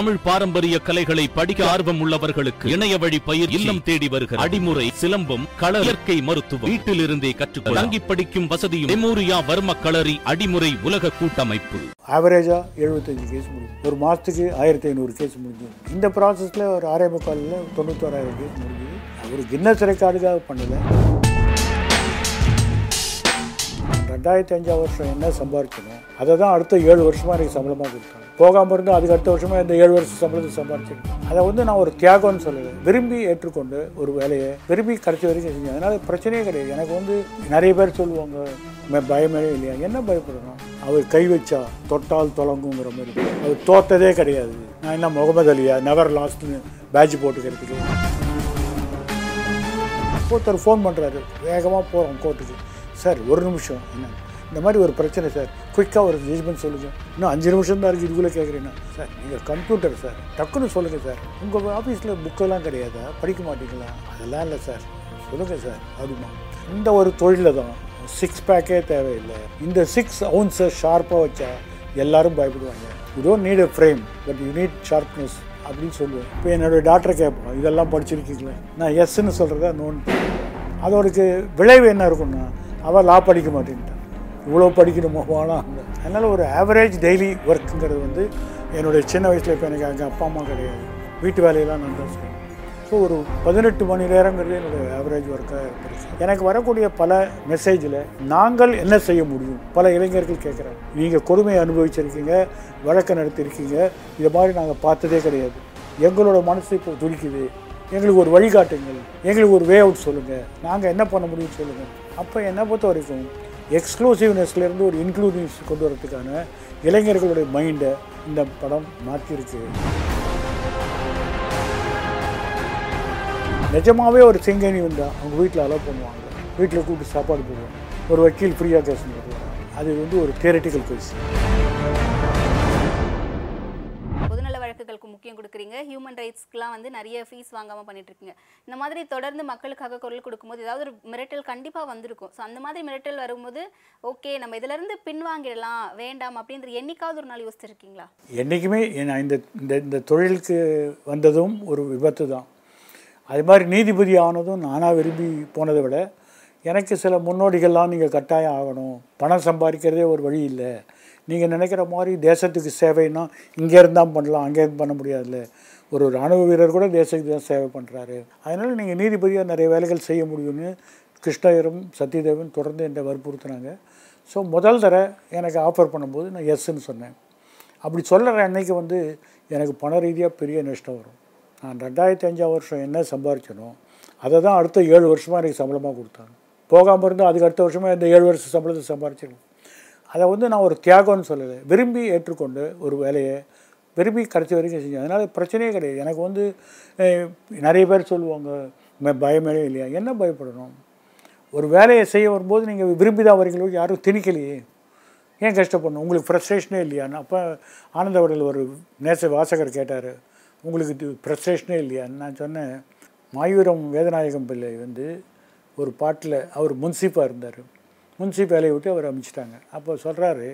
தமிழ் பாரம்பரிய கலைகளை படிக்க ஆர்வம் உள்ளவர்களுக்கு இணைய வழி பயிர் இல்லம் தேடி வருகிற அடிமுறை சிலம்பம் கள இயற்கை மருத்துவம் வீட்டிலிருந்தே கற்றுக்கொள்ள தங்கி படிக்கும் வசதியும் மெமோரியா வர்ம களரி அடிமுறை உலக கூட்டமைப்பு. ஆவரேஜாக எழுபத்தஞ்சு கேஸ் முடியும் ஒரு மாதத்துக்கு ஆயிரத்தி ஐநூறு கேஸ் முடிஞ்சது. இந்த ப்ராசஸில் ஒரு ஆறே முக்காலில் தொண்ணூத்தோராயிரம் கேஸ் முடிஞ்சது. ஒரு கின்னஸ் ரெக்கார்டுக்காக பண்ணல. ரெண்டாயிரத்தி அஞ்சாம் வருஷம் என்ன சம்பாரிச்சணும் அதை தான் அடுத்த ஏழு வருஷமாக எனக்கு சம்பளமாக கொடுத்தாங்க போகாமல் இருந்தால் அதுக்கு அடுத்த வருஷமாக இந்த ஏழு வருஷம் சம்பளத்தை சம்பாரிச்சிருக்கேன் அதை வந்து நான் ஒரு தியாகம்னு சொல்லுவேன். விரும்பி ஏற்றுக்கொண்டு ஒரு வேலையை விரும்பி கடைசி வரைக்கும் செஞ்சேன் அதனால் பிரச்சனையே கிடையாது. எனக்கு வந்து நிறைய பேர் சொல்லுவாங்க பயமே இல்லையா? என்ன பயப்படணும்? அவர் கை வச்சா தொட்டால் தொலங்குங்கிற மாதிரி. அவர் தோத்ததே கிடையாது. நான் என்ன முகமது அலியா? நெவர் லாஸ்ட்னு பேட்ச் போட்டுக்கிறதுக்கு. ஒருத்தர் ஃபோன் பண்ணுறாரு வேகமாக போகிறோம் கோர்ட்டுக்கு சார் ஒரு நிமிஷம் என்ன? இந்த மாதிரி ஒரு பிரச்சனை சார் குயிக்காக ஒரு ஜட்ஜ்மெண்ட் சொல்லுங்கள் இன்னும் அஞ்சு நிமிஷம் தான் இருக்குது இதுக்குள்ளே கேட்குறீங்கன்னா சார் நீங்கள் கம்ப்யூட்டர் சார் டக்குன்னு சொல்லுங்கள் சார் உங்கள் ஆஃபீஸில் புக்கெல்லாம் கிடையாதா? படிக்க மாட்டீங்களா? அதெல்லாம் இல்லை சார் சொல்லுங்கள் சார் அப்படிமா. இந்த ஒரு தொழிலில் தான் சிக்ஸ் பேக்கே தேவையில்லை. இந்த சிக்ஸ் அவுன்ஸை ஷார்ப்பாக வச்சா எல்லாரும் பயப்படுவாங்க. You don't need a frame but you need sharpness அப்படின்னு சொல்லுவேன். இப்போ என்னோடய டாக்டரை கேட்போம் இதெல்லாம் படிச்சிருக்கீங்களே? நான் எஸ்ன்னு சொல்கிறத நோன் அதோடக்கு விளைவு என்ன இருக்குன்னா அவள் லா படிக்க மாட்டேன்ட்டான் இவ்வளோ படிக்கணுமோ வேணாம் அதனால் ஒரு ஆவரேஜ் டெய்லி ஒர்க்குங்கிறது வந்து என்னுடைய சின்ன வயசில் இப்போ எனக்கு அங்கே அப்பா அம்மா கிடையாது. வீட்டு வேலையெல்லாம் நான் தான் செய்வேன். ஸோ ஒரு பதினெட்டு மணி நேரங்கிறது என்னுடைய ஆவரேஜ் ஒர்க்காக இருந்துச்சு. எனக்கு வரக்கூடிய பல மெசேஜில் நாங்கள் என்ன செய்ய முடியும்? பல இளைஞர்கள் கேட்குறாங்க. நீங்கள் கொடுமையை அனுபவிச்சிருக்கீங்க வழக்கு நடத்திருக்கீங்க. இதை மாதிரி நாங்கள் பார்த்ததே கிடையாது. எங்களோட மனசு இப்போ துடிக்குது. எங்களுக்கு ஒரு வழிகாட்டுங்கள். எங்களுக்கு ஒரு வே அவுட் சொல்லுங்கள் நாங்கள் என்ன பண்ண முடியும்னு சொல்லுங்கள் அப்போ என்னை பொறுத்த வரைக்கும் எக்ஸ்க்ளூசிவ்னஸ்லேருந்து ஒரு இன்க்ளூசிவ்னஸ் கொண்டு வரதுக்கான இளைஞர்களுடைய மைண்டை இந்த படம் மாற்றிருக்கு நிஜமாகவே ஒரு சிங்கனி வந்தால் அவங்க வீட்டில் அலோவ் பண்ணுவாங்க. வீட்டில் கூப்பிட்டு சாப்பாடு போடுவாங்க. ஒரு வக்கீல் ஃப்ரீயாக கேஸ் பண்ணுவாங்க அது வந்து ஒரு தியரட்டிக்கல் கொஸ்டின் ஹியூமன் ரைட்ஸ்க்குலாம் வந்து நிறைய ஃபீஸ் வாங்காமல் பண்ணிட்டு இருக்கீங்க இந்த மாதிரி தொடர்ந்து மக்களுக்காக குரல் கொடுக்கும்போது ஏதாவது ஒரு மிரட்டல் கண்டிப்பாக வந்திருக்கும். ஸோ அந்த மாதிரி மிரட்டல் வரும்போது ஓகே நம்ம இதிலேருந்து பின்வாங்கிடலாம் வேண்டாம் அப்படின்ற என்றைக்காவது ஒரு நாள் யோசிச்சிருக்கீங்களா? என்றைக்குமே நான் இந்த இந்த இந்த தொழிலுக்கு வந்ததும் ஒரு விபத்து தான். அது மாதிரி நீதிபதி ஆனதும் நானாக விரும்பி போனதை விட எனக்கு சில முன்னோடிகள்லாம் நீங்கள் கட்டாயம் ஆகணும். பணம் சம்பாதிக்கிறதே ஒரு வழி இல்லை. நீங்கள் நினைக்கிற மாதிரி தேசத்துக்கு சேவைன்னா இங்கே இருந்தால் பண்ணலாம் அங்கே இருந்து பண்ண முடியாதுல்ல. ஒரு இராணுவ வீரர் கூட தேசத்துக்கு தான் சேவை பண்ணுறாரு அதனால் நீங்கள் நீதிபதியாக நிறைய வேலைகள் செய்ய முடியும்னு கிருஷ்ணயரும் சத்யதேவன் தொடர்ந்து என்னை வற்புறுத்தினாங்க. ஸோ முதல் தர எனக்கு ஆஃபர் பண்ணும்போது நான் எஸ்ன்னு சொன்னேன். அப்படி சொல்கிற அன்னைக்கு வந்து எனக்கு பண ரீதியாக பெரிய நஷ்டம் வரும். நான் ரெண்டாயிரத்தி அஞ்சாம் வருஷம் என்ன சம்பாரிச்சனோ அதை தான் அடுத்த ஏழு வருஷமாக எனக்கு சம்பளமாக கொடுத்தாங்க. போகாமல் இருந்தால் அதுக்கு அடுத்த வருஷமாக இந்த ஏழு வருஷம் சம்பளத்தை சம்பாரிச்சிருக்கேன் அதை வந்து நான் ஒரு தியாகம்னு சொல்லலை. விரும்பி ஏற்றுக்கொண்டு ஒரு வேலையை விரும்பி கடைசி வரைக்கும் செஞ்சேன். அதனால் பிரச்சனையே கிடையாது. எனக்கு வந்து நிறைய பேர் சொல்லுவாங்க "மே- பயமே இல்லையா? என்ன பயப்படணும்? ஒரு வேலையை செய்ய வரும்போது நீங்கள் விரும்பி தான் வரீங்களோ? யாரும் திணிக்கலையே. ஏன் கஷ்டப்படணும்? உங்களுக்கு ஃப்ரஸ்ட்ரேஷனே இல்லையான்னு? அப்போ ஆனந்தவடையில் ஒரு நேச வாசகர் கேட்டார் உங்களுக்கு இது ஃப்ரஸ்ட்ரேஷனே இல்லையான்னு? நான் சொன்னேன் மாயூரம் வேதநாயகம் பிள்ளை வந்து ஒரு பாட்டில் அவர் முன்சிப்பாக இருந்தார். முன்சிப் வேலையை விட்டு அவர் அமைச்சிட்டாங்க. அப்போ சொல்கிறாரு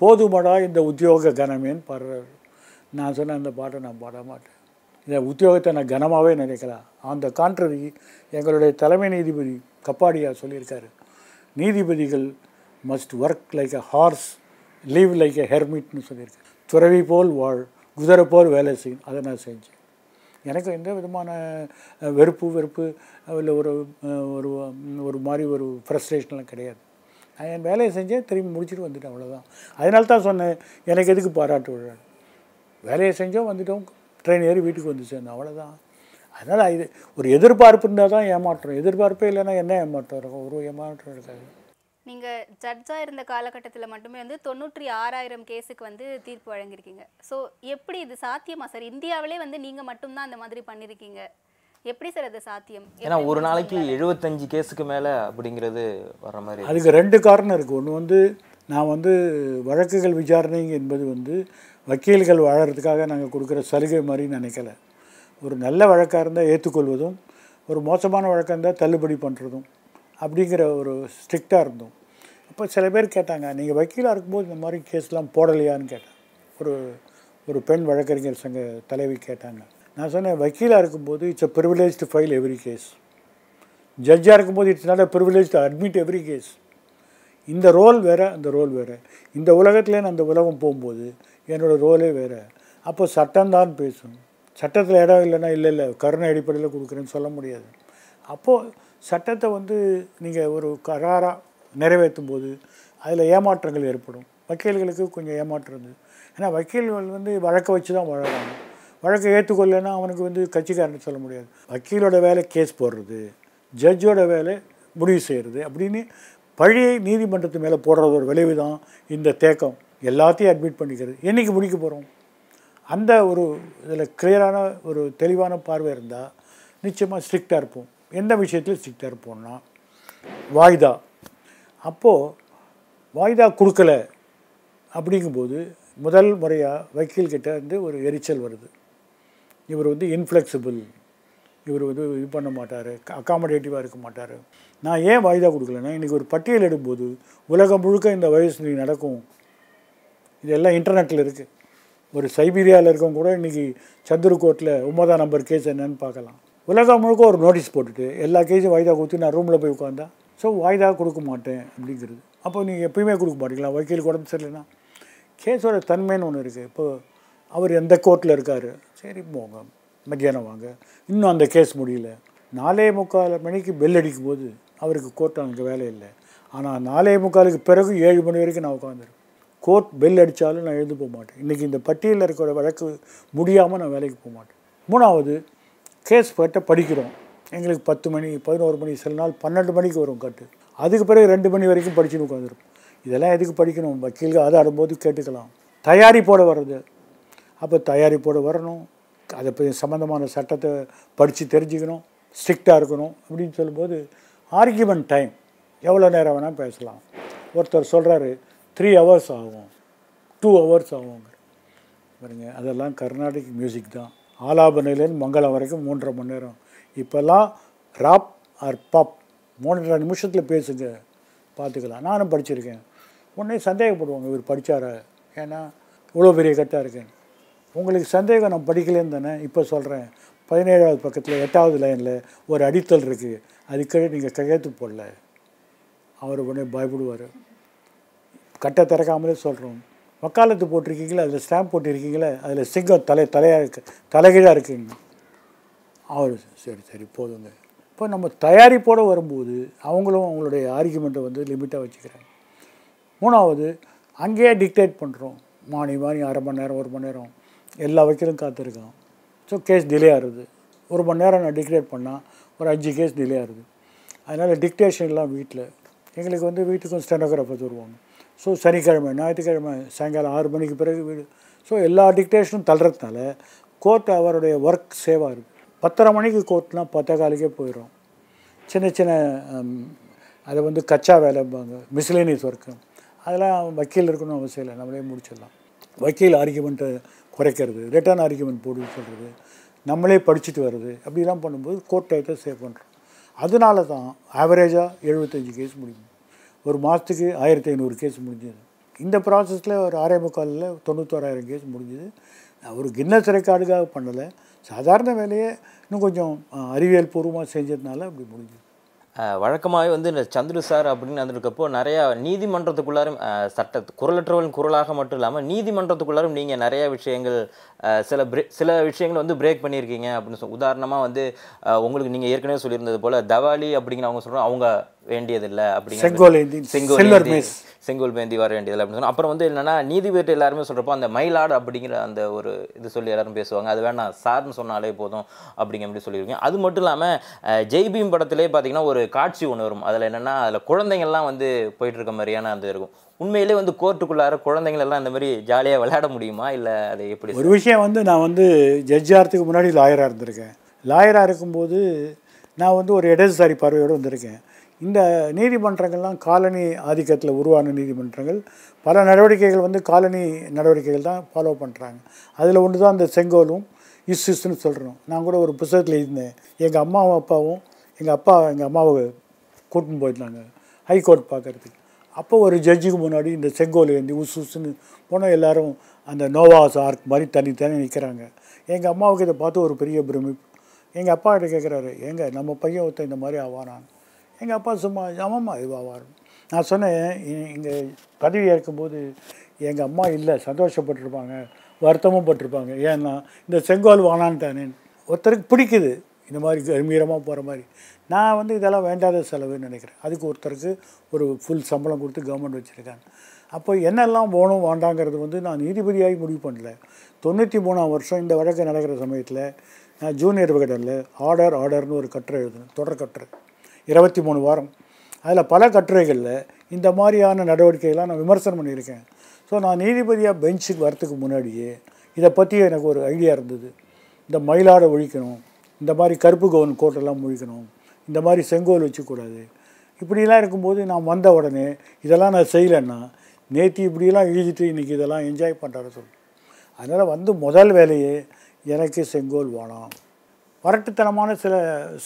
போதுமடா இந்த உத்தியோக கனமேன்னு பாடுறாரு. நான் சொன்ன அந்த பாட்டை நான் பாட மாட்டேன். இந்த உத்தியோகத்தை நான் கனமாகவே நினைக்கலாம். அந்த கான்ட்ரரி எங்களுடைய தலைமை நீதிபதி கப்பாடியா சொல்லியிருக்காரு. நீதிபதிகள் must work like a horse live like a ஹெர்மிட்னு சொல்லியிருக்காரு. துறவி போல் வாழ் குதிரை போல் வேலை செய்யும் அதை நான் செஞ்சேன். எனக்கு எந்த விதமான வெறுப்பு வெறுப்பு இல்லை ஒரு ஒரு ஒரு மாதிரி ஒரு ஃப்ரஸ்ட்ரேஷன்லாம் கிடையாது. நான் என் வேலையை செஞ்சேன் திரும்பி முடிச்சுட்டு வந்துட்டேன் அவ்வளோதான் அதனால தான் சொன்னேன் எனக்கு எதுக்கு பாராட்டு விழா? வேலையை செஞ்சோம் வந்துட்டோம் ட்ரெயின் ஏறி வீட்டுக்கு வந்து சேர்ந்தோம் அவ்வளோதான் அதனால் இது ஒரு எதிர்பார்ப்பு இருந்தால் தான் ஏமாற்றம். எதிர்பார்ப்பே இல்லைன்னா என்ன ஏமாற்றம் இருக்கும்? ஒரு ஏமாற்றம் இருக்காது. நீங்கள் ஜட்ஜாக இருந்த காலகட்டத்தில் மட்டுமே வந்து தொண்ணூற்றி ஆறாயிரம் கேஸுக்கு வந்து தீர்ப்பு வழங்கியிருக்கீங்க. ஸோ எப்படி இது சாத்தியமா? சார் இந்தியாவிலே வந்து நீங்கள் மட்டும்தான் அந்த மாதிரி பண்ணியிருக்கீங்க. எப்படி சார் அது சாத்தியம்? ஏன்னா ஒரு? நாளைக்கு எழுபத்தஞ்சு கேஸுக்கு மேலே அப்படிங்கிறது வர்ற மாதிரி இருக்கு. அதுக்கு ரெண்டு காரணம் இருக்குது ஒன்று வந்து நான் வந்து வழக்குகள் விசாரணை என்பது வந்து வக்கீல்கள் வாழறதுக்காக நாங்கள் கொடுக்குற சலுகை மாதிரி நினைக்கல. ஒரு நல்ல வழக்காக இருந்தால் ஏற்றுக்கொள்வதும் ஒரு மோசமான வழக்காக இருந்தால் தள்ளுபடி பண்ணுறதும் அப்படிங்கிற ஒரு ஸ்ட்ரிக்டாக இருந்தோம். அப்போ சில பேர் கேட்டாங்க நீங்கள் வக்கீலாக இருக்கும்போது இந்த மாதிரி கேஸ்லாம் போடலையான்னு கேட்டேன். ஒரு ஒரு பெண் வழக்கறிஞர் சங்க தலைவி கேட்டாங்க. நான் சொன்னேன் வக்கீலாக இருக்கும்போது it's a privilege to file every case ஜட்ஜாக இருக்கும்போது it's not a privilege to admit every case இந்த ரோல் வேறு அந்த ரோல் வேறு. இந்த உலகத்தில் நான் அந்த உலகம் போகும்போது என்னோடய ரோலே வேறு. அப்போ சட்டம்தான் பேசும். சட்டத்தில் இடம் இல்லைன்னா இல்லை இல்லை கருணை அடிப்படையில் கொடுக்குறேன்னு சொல்ல முடியாது. அப்போது சட்டத்தை வந்து நீங்கள் ஒரு கராராக நிறைவேற்றும் போது அதில் ஏமாற்றங்கள் ஏற்படும். வக்கீல்களுக்கு கொஞ்சம் ஏமாற்றம் இருந்தது. ஏன்னா வக்கீல்கள் வந்து வழக்கை வச்சு தான் வாழறாங்க. வழக்கை ஏற்றுக்கொள்ளலைன்னா அவனுக்கு வந்து கட்சிக்காரன் சொல்ல முடியாது. வக்கீலோட வேலை கேஸ் போடுறது ஜட்ஜோட வேலை முடிவு செய்கிறது அப்படின்னு பழியை நீதிமன்றத்து மேலே போடுறது ஒரு விளைவு தான் இந்த தேக்கம். எல்லாத்தையும் அட்மிட் பண்ணிக்கிறது. என்றைக்கு முடிக்க போகிறோம் அந்த ஒரு இதில் கிளியரான ஒரு தெளிவான பார்வை இருந்தால் நிச்சயமாக ஸ்ட்ரிக்டாக இருப்போம். எந்த விஷயத்தில் ஸ்ட்ரிக்டாக இருப்போம்னா வாய்தா. அப்போது வாய்தா கொடுக்கல அப்படிங்கும்போது முதல் முறையாக வக்கீல்கிட்ட வந்து ஒரு எரிச்சல் வருது. இவர் வந்து இன்ஃப்ளெக்சிபிள் இவர் வந்து இது பண்ண மாட்டார் அக்காமடேட்டிவாக இருக்க மாட்டார். நான் ஏன் வாய்தா கொடுக்கலன்னா இன்றைக்கி ஒரு பட்டியல் எடுக்கும்போது உலகம் முழுக்க இந்த வயசு நடக்கும். இதெல்லாம் இன்டர்நெட்டில் இருக்குது ஒரு சைபீரியாவில் இருக்கவங்க கூட இன்றைக்கி சந்துருக்கோட்டில் ஒன்பதாம் நம்பர் கேஸ் என்னன்னு பார்க்கலாம். உலகம் முழுக்க ஒரு நோட்டீஸ் போட்டுட்டு எல்லா கேஸும் வாய்தா கொடுத்து நான் ரூமில் போய் உட்காந்தா ஸோ வாய்தா கொடுக்க மாட்டேன் அப்படிங்கிறது. அப்போ நீங்கள் எப்பயுமே கொடுக்க மாட்டீங்களா? வக்கீலுக்கு உடம்பு சரியில்லைன்னா. கேஸோட தன்மைன்னு ஒன்று இருக்குது இப்போது அவர் எந்த கோர்ட்டில் இருக்கார்? சரி போங்க. மத்தியானம் வாங்க. இன்னும் அந்த கேஸ் முடியல. நாலே முக்கால் மணிக்கு பெல் அடிக்கும் போது அவருக்கு கோர்ட் அங்கே வேலை இல்லை. ஆனால் நாலே முக்காலுக்கு பிறகு ஏழு மணி வரைக்கும் நான் உட்காந்துருக்கேன் கோர்ட் பெல் அடித்தாலும் நான் எழுந்து போக மாட்டேன். இன்றைக்கி இந்த பட்டியலில் இருக்கிற வழக்கு முடியாமல் நான் வேலைக்கு போக மாட்டேன். மூணாவது கேஸ் பட்ட படிக்கிறோம். எங்களுக்கு பத்து மணி பதினோரு மணி சில நாள் பன்னெண்டு மணிக்கு வரும் கட்டு. அதுக்கு பிறகு ரெண்டு மணி வரைக்கும் படிச்சுன்னு உட்காந்துருப்போம் இதெல்லாம் எதுக்கு படிக்கணும்? வக்கீல்கள் ஆதாடும்போது கேட்டுக்கலாம். தயாரிப்போடு வர்றது. அப்போ தயாரிப்போடு வரணும். அதை பற்றி சம்மந்தமான சட்டத்தை படித்து தெரிஞ்சுக்கணும். ஸ்ட்ரிக்டாக இருக்கணும் அப்படின்னு சொல்லும்போது ஆர்கியூமெண்ட் டைம் எவ்வளோ நேரம் வேணால் பேசலாம். ஒருத்தர் சொல்கிறாரு த்ரீ ஹவர்ஸ் ஆகும். டூ ஹவர்ஸ் ஆகுங்க பாருங்க அதெல்லாம் கர்நாடிக் மியூசிக் தான். ஆலாபனையிலேருந்து மங்களம் வரைக்கும் மூன்றரை மணி நேரம். இப்போல்லாம் ராப் ஆர் பாப் மூன்றரை நிமிஷத்தில் பேசுங்க. பார்த்துக்கலாம். நானும் படிச்சிருக்கேன். உடனே சந்தேகப்படுவாங்க இவர் படித்தார ஏன்னா இவ்வளோ பெரிய கட்டாக இருக்கேன் உங்களுக்கு சந்தேகம் நான் படிக்கலேன்னு தானே இப்போ சொல்கிறேன் பதினேழாவது பக்கத்தில் எட்டாவது லைனில் ஒரு அடித்தல் இருக்குது அதுக்கே நீங்கள் கையெழுத்து போடல. அவர் உடனே பயப்படுவார். கட்டை திறக்காமலே சொல்கிறோம் வக்காலத்து போட்டிருக்கீங்களே? அதில் ஸ்டாம்ப் போட்டிருக்கீங்களே? அதில் சிங்கம் தலை தலையாக இருக்கு தலைகீழாக இருக்குங்க. அவர் சரி சரி போதுங்க. இப்போ நம்ம தயாரிப்போடு வரும்போது அவங்களும் அவங்களுடைய ஆர்குமெண்ட்டை வந்து லிமிட்டாக வச்சுக்கிறாங்க. மூணாவது அங்கேயே டிக்டேட் பண்ணுறோம் மானி மானி அரை மணி நேரம் ஒரு மணி நேரம். எல்லா வக்கீலும் காத்திருக்கான். ஸோ கேஸ் டிலே ஆகுது. ஒரு மணி நேரம் நான் டிக்டேட் பண்ணால் ஒரு அஞ்சு கேஸ் டிலே ஆகுது. அதனால் டிக்டேஷன்லாம் வீட்டில் எங்களுக்கு வந்து வீட்டுக்கும் ஸ்டெனோகிராஃபர் வருவாங்க ஸோ சனிக்கிழமை ஞாயிற்றுக்கிழமை சாயங்காலம் ஆறு மணிக்கு பிறகு வீடு. ஸோ எல்லா டிக்டேஷனும் தள்ளுறதுனால கோர்ட் அவருடைய ஒர்க் சேவாக இருக்குது பத்தரை மணிக்கு கோர்ட்னால் பத்தே காலுக்கே போயிடும். சின்ன சின்ன அதை வந்து கச்சா வேலைம்பாங்க. மிஸ்லேனியஸ் ஒர்க்கு அதெல்லாம் வக்கீல் இருக்கணும்னு அவசியம் இல்லை. நம்மளே முடிச்சிடலாம். வக்கீல் ஆர்கியூமெண்ட்டை குறைக்கிறது. ரிட்டர்ன் ஆர்கியூமெண்ட் போட்டு சொல்கிறது நம்மளே படிச்சுட்டு வர்றது அப்படிலாம் பண்ணும்போது கோர்ட் டயத்தை சேவ் பண்ணுறோம் அதனால தான் ஆவரேஜாக எழுபத்தஞ்சு கேஸ் முடியும் ஒரு மாதத்துக்கு ஆயிரத்தி ஐநூறு கேஸ் முடிஞ்சது. இந்த ப்ராசஸில் ஒரு ஆறே முக்காலில் தொண்ணூத்தோராயிரம் கேஸ் முடிஞ்சுது. ஒரு கின்னஸ் ரெக்கார்டுக்காக பண்ணலை. சாதாரண வேலையை இன்னும் கொஞ்சம் அறிவியல் பூர்வமாக செஞ்சதுனால அப்படி முடிஞ்சுது. வழக்கமாகவே வந்து இந்த சந்துரு சார் அப்படின்னு வந்திருக்கப்போ நிறையா நீதிமன்றத்துக்குள்ளாரும் சட்ட குரலற்றவர்களின் குரலாக மட்டும் இல்லாமல் நீதிமன்றத்துக்குள்ளாரும் நீங்கள் நிறைய விஷயங்கள் சில பிரே சில விஷயங்கள் வந்து பிரேக் பண்ணியிருக்கீங்க அப்படின்னு சொல் உதாரணமாக வந்து உங்களுக்கு நீங்கள் ஏற்கனவே சொல்லியிருந்தது போல் தவாலி அப்படிங்கிற அவங்க சொல்கிறோம் அவங்க வேண்டியதில்லை அப்படிங்கிற செங்கோல் செங்கோல் பேந்தி வர வேண்டியதில்லை அப்படின்னு சொன்னா அப்புறம் வந்து என்னன்னா நீதிபதி எல்லாருமே சொல்கிறப்போ அந்த மயிலாடு அப்படிங்கிற அந்த ஒரு இது சொல்லி எல்லாரும் பேசுவாங்க அது வேணாம் சார்னு சொன்னாலே போதும் அப்படிங்கிற மாதிரி சொல்லியிருக்கீங்க. அது மட்டும் இல்லாமல் ஜெய்பீம் படத்திலே பார்த்தீங்கன்னா ஒரு காட்சி ஒன்று வரும். அதில் என்னென்னா அதில் குழந்தைங்கள்லாம் வந்து போயிட்டு இருக்க மாதிரியான அந்த இருக்கும். உண்மையிலே வந்து கோர்ட்டுக்குள்ளார குழந்தைங்கள் எல்லாம் இந்த மாதிரி ஜாலியாக விளையாட முடியுமா? இல்லை அது எப்படி ஒரு விஷயம் வந்து நான் வந்து ஜட்ஜ் ஆகிறதுக்கு முன்னாடி லாயராக இருந்திருக்கேன். லாயராக இருக்கும்போது நான் வந்து ஒரு இடதுசாரி பார்வையோடு வந்திருக்கேன். இந்த நீதிமன்றங்கள்லாம் காலனி ஆதிக்கத்தில் உருவான நீதிமன்றங்கள். பல நடவடிக்கைகள் வந்து காலனி நடவடிக்கைகள் தான் ஃபாலோ பண்ணுறாங்க அதில் ஒன்று தான் அந்த செங்கோலும் இஸ் இஸ்ன்னு சொல்கிறோம் நான் கூட ஒரு புத்தகத்தில் இருந்தேன் எங்கள் அம்மாவும் அப்பாவும் எங்கள் அப்பா எங்கள் அம்மாவை கூட்டின்னு போயிருந்தாங்க ஹைகோர்ட் பார்க்கறதுக்கு. அப்போ ஒரு ஜட்ஜுக்கு முன்னாடி இந்த செங்கோல் ஏந்தி உசு உசுன்னு போனால் எல்லோரும் அந்த நோவாஸ் ஆர்க் மாதிரி தனி தனி நிற்கிறாங்க எங்கள் அம்மாவுக்கு இதை பார்த்து ஒரு பெரிய பிரமிப்பு எங்கள் அப்பா கிட்ட கேட்குறாரு எங்க நம்ம பையன் ஒருத்தன் இந்த மாதிரி ஆவானான் எங்கள் அப்பா சும்மா ஆமாம்மா இது ஆவார் நான் சொன்னேன் இங்கே பதவி ஏற்கும்போது எங்கள் அம்மா இல்லை சந்தோஷப்பட்டிருப்பாங்க வருத்தமும் பட்டிருப்பாங்க. ஏன்னா இந்த செங்கோல் வானான்ட்டானே ஒருத்தருக்கு பிடிக்குது இந்த மாதிரி கம்பீரமாக போகிற மாதிரி. நான் வந்து இதெல்லாம் வேண்டாத செலவுன்னு நினைக்கிறேன். அதுக்கு ஒருத்தருக்கு ஒரு ஃபுல் சம்பளம் கொடுத்து கவர்மெண்ட் வச்சுருக்காங்க. அப்போ என்னெல்லாம் போகணும் வேண்டாங்கிறது வந்து நான் நீதிபதியாகி முடிவு பண்ணல. தொண்ணூற்றி மூணாம் வருஷம் இந்த வழக்கு நடக்கிற சமயத்தில் நான் ஜூனியர் விகடனில் ஆர்டர் ஆர்டர்னு ஒரு கட்டுரை எழுதணும் தொடர் கட்டுரை. இருபத்தி மூணு வாரம். அதில் பல கட்டுரைகளில் இந்த மாதிரியான நடவடிக்கைகள்லாம் நான் விமர்சனம் பண்ணியிருக்கேன். ஸோ நான் நீதிபதியாக பெஞ்சுக்கு வரத்துக்கு முன்னாடியே இதை பற்றி எனக்கு ஒரு ஐடியா இருந்தது. இந்த மயிலாடை ஒழிக்கணும் இந்த மாதிரி கருப்பு கவுன் கோட்டெல்லாம் முழிக்கணும். இந்த மாதிரி செங்கோல் வச்சுக்கூடாது. இப்படிலாம் இருக்கும்போது நான் வந்த உடனே இதெல்லாம் நான் செய்யலைன்னா நேற்று இப்படியெல்லாம் எழுதிட்டு இன்றைக்கி இதெல்லாம் என்ஜாய் பண்ணுறாரு சொல்லு. அதனால் வந்து முதல் வேலையே எனக்கு செங்கோல் வேணும். வரட்டுத்தனமான சில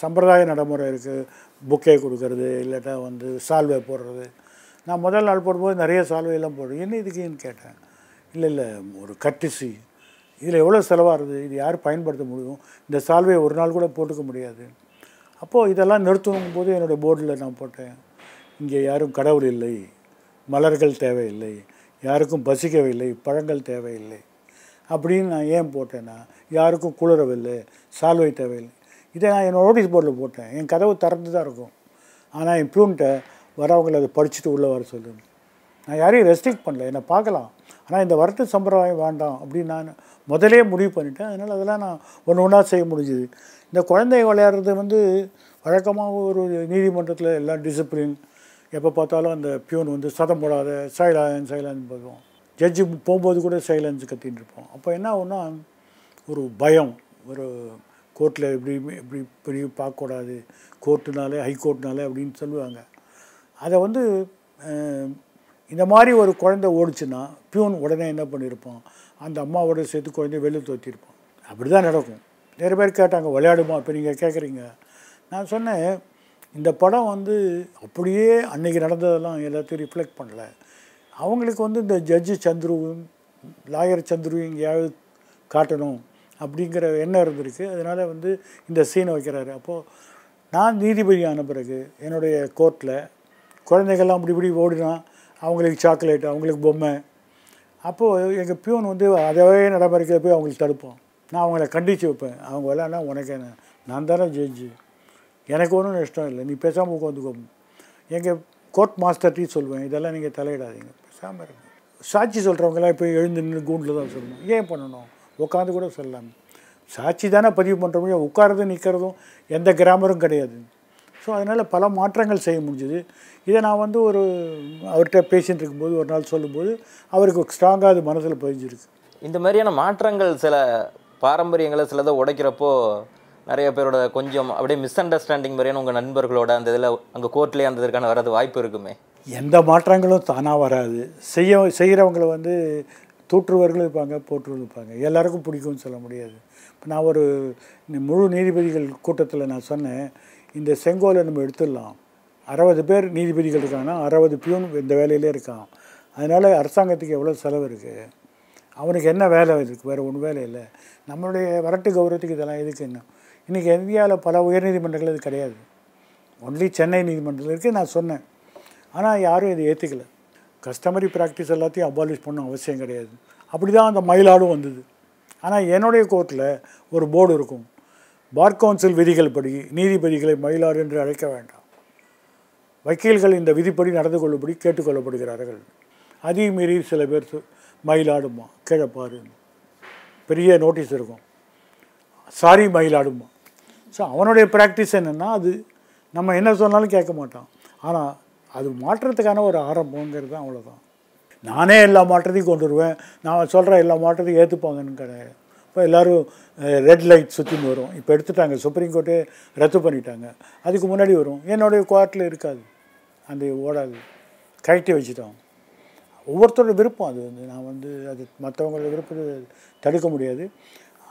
சம்பிரதாய நடைமுறை இருக்குது புக்கே கொடுக்கறது இல்லாட்டா வந்து சால்வை போடுறது. நான் முதல் நாள் போடும்போது நிறைய சால்வையெல்லாம் போடுறேன். என்ன இதுக்குன்னு கேட்டேன். இல்லை இல்லை ஒரு கட்டிசி இதில் எவ்வளோ செலவாகுது இது யார் பயன்படுத்த முடியும்? இந்த சால்வையை ஒரு நாள் கூட போட்டுக்க முடியாது. அப்போது இதெல்லாம் நிறுத்தணும் போது என்னுடைய போர்டில் நான் போட்டேன். இங்கே யாரும் கடவுள் இல்லை மலர்கள் தேவையில்லை யாருக்கும் பசிக்கவில்லை பழங்கள் தேவையில்லை அப்படின்னு நான் ஏன் போட்டேன்னா யாருக்கும் குளிரவில்லை சால்வை தேவையில்லை. இதை நான் என்னோட நோட்டீஸ் போர்டில் போட்டேன். என் கதவு திறந்து தான் இருக்கும். ஆனால் என் பியூன்ட்ட வரவங்களை அதை படிச்சுட்டு உள்ளே வர சொல்லு நான் யாரையும் ரெஸ்ட்ரிக்ட் பண்ணல. என்னை பார்க்கலாம். ஆனால் இந்த வரட்டு சம்பிரதாயம் வேண்டாம் அப்படின்னு நான் முதலே முடிவு பண்ணிட்டேன். அதனால் அதெல்லாம் நான் ஒன்று ஒன்றா செய்ய முடிஞ்சுது. இந்த குழந்தை விளையாடுறது வந்து வழக்கமாக ஒரு நீதிமன்றத்தில் எல்லாம் டிசிப்ளின் எப்போ பார்த்தாலும் அந்த பியூன் வந்து சதம் போடாத சைலான் சைலான் போதும் ஜட்ஜு போகும்போது கூட சைலன்ஸ் கத்தின்னு இருப்போம். அப்போ என்ன ஆகும்னா ஒரு பயம் ஒரு கோர்ட்டில் எப்படி எப்படி பெரிய பார்க்கக்கூடாது கோர்ட்டுனாலே ஹைகோர்ட்னாலே அப்படின்னு சொல்லுவாங்க. அதை வந்து இந்த மாதிரி ஒரு குழந்தை ஓடிச்சுன்னா பியூன் உடனே என்ன பண்ணியிருப்பான் அந்த அம்மாவோட சேர்த்து குழந்தை வெளியில் தோற்றிருப்பான் அப்படி தான் நடக்கும். நிறைய பேர் கேட்டாங்க விளையாடுமா? இப்போ நீங்கள் கேட்குறீங்க நான் சொன்னேன் இந்த படம் வந்து அப்படியே அன்னைக்கு நடந்ததெல்லாம் எல்லாத்தையும் ரிஃப்ளெக்ட் பண்ணல. அவங்களுக்கு வந்து இந்த ஜட்ஜு சந்துருவும் லாயர் சந்துருவும் எங்கேயாவது காட்டணும் அப்படிங்கிற எண்ணம் இருந்திருக்கு. அதனால் வந்து இந்த சீனை வைக்கிறாரு. அப்போது நான் நீதிபதி ஆன பிறகு என்னுடைய கோர்ட்டில் குழந்தைகள்லாம் அப்படி இப்படி ஓடினா அவங்களுக்கு சாக்லேட் அவங்களுக்கு பொம்மை. அப்போது எங்கள் பியூன் வந்து அதே நடைமுறைக்கில் போய் அவங்களுக்கு தடுப்போம். நான் அவங்கள கண்டித்து வைப்பேன். அவங்க விளையாடினா உனக்கு என்ன? நான் தானே ஜட்ஜு. எனக்கு ஒன்றும் இஷ்டம் இல்லை. நீ பேசாமல் உட்காந்துக்கோ. எங்கள் கோர்ட் மாஸ்டர்ட்டையும் சொல்லுவேன். இதெல்லாம் நீங்கள் தலையிடாதீங்க. பேசாமல் இருங்க. சாட்சி சொல்கிறவங்களாம் இப்போ எழுந்து நின்று கூண்டில் தான் சொல்லணும். ஏன் பண்ணணும்? உட்காந்து கூட சொல்லலாம். சாட்சி தானே பதிவு பண்ணுறோம் உட்காரதும் நிற்கிறதும் எந்த கிராமரும் கிடையாது. ஸோ அதனால் பல மாற்றங்கள் செய்ய முடிஞ்சுது. இதை நான் வந்து ஒரு அவர்கிட்ட பேசிகிட்டு இருக்கும்போது ஒரு நாள் சொல்லும்போது அவருக்கு ஸ்ட்ராங்காக அது மனசில் பதிஞ்சிருக்கு. இந்த மாதிரியான மாற்றங்கள் சில பாரம்பரியங்களை சிலதை உடைக்கிறப்போ நிறைய பேரோட கொஞ்சம் அப்படியே மிஸ் அண்டர்ஸ்டாண்டிங் மாதிரியான உங்கள் நண்பர்களோட அந்த இதில் அங்கே கோர்ட்லேயே அந்த இதற்கான வரது வாய்ப்பு இருக்குமே? எந்த மாற்றங்களும் தானாக வராது. செய்ய செய்கிறவங்கள வந்து தூற்றுவர்களும் இருப்பாங்க போற்றுவர்களும் இருப்பாங்க. எல்லாருக்கும் பிடிக்கும்னு சொல்ல முடியாது. இப்போ நான் ஒரு முழு நீதிபதிகள் கூட்டத்தில் நான் சொன்னேன். இந்த செங்கோலை நம்ம எடுத்துடலாம். அறுபது பேர் நீதிபதிகள் இருக்காங்கன்னா அறுபது பியூன் இந்த வேலையிலே இருக்கான். அதனால் அரசாங்கத்துக்கு எவ்வளோ செலவு இருக்குது அவனுக்கு என்ன வேலை இருக்குது வேறு ஒன்றும் வேலை இல்லை. நம்மளுடைய வரட்டு கௌரவத்துக்கு இதெல்லாம் எதுக்கு என்ன? இன்றைக்கி இந்தியாவில் பல உயர்நீதிமன்றங்கள் இது கிடையாது. ஒன்லி சென்னை நீதிமன்றத்தில் இருக்குது நான் சொன்னேன். ஆனால் யாரும் இதை ஏற்றுக்கல கஸ்டமரி ப்ராக்டிஸ் எல்லாத்தையும் அபாலிஷ் பண்ண அவசியம் கிடையாது. அப்படி தான் அந்த மயிலாடும் வந்தது. ஆனால் என்னுடைய கோர்ட்டில் ஒரு போர்டு இருக்கும். பார் கவுன்சில் விதிகள் படி நீதிபதிகளை மயிலார் என்று அழைக்க வேண்டாம். வக்கீல்கள் இந்த விதிப்படி நடந்து கொள்ளும்படி கேட்டுக்கொள்ளப்படுகிறார்கள் அதையும் மீறி சில பேர் மயிலாடுமா கிழப்பாரு பெரிய நோட்டீஸ் இருக்கும். சாரி மயிலாடுமா. ஸோ அவனுடைய ப்ராக்டிஸ் என்னென்னா அது நம்ம என்ன சொன்னாலும் கேட்க மாட்டான். ஆனால் அது மாற்றத்துக்கான ஒரு ஆரம்பங்கிறது தான் அவ்வளோதான் நானே எல்லா மாற்றத்தையும் கொண்டு வருவேன் நான் சொல்கிற எல்லா மாற்றத்தையும் ஏற்றுப்பாங்கன்னு கிடையாது. இப்போ எல்லோரும் ரெட் லைட் சுற்றின்னு வரும். இப்போ எடுத்துட்டாங்க சுப்ரீம் கோர்ட்டே ரத்து பண்ணிட்டாங்க. அதுக்கு முன்னாடி வரும். என்னுடைய குவார்ட்டில் இருக்காது. அந்த ஓடாது. கழட்டி வச்சுட்டோம். ஒவ்வொருத்தரோட விருப்பம் அது வந்து. நான் வந்து அது மற்றவங்களோட விருப்பத்தை தடுக்க முடியாது.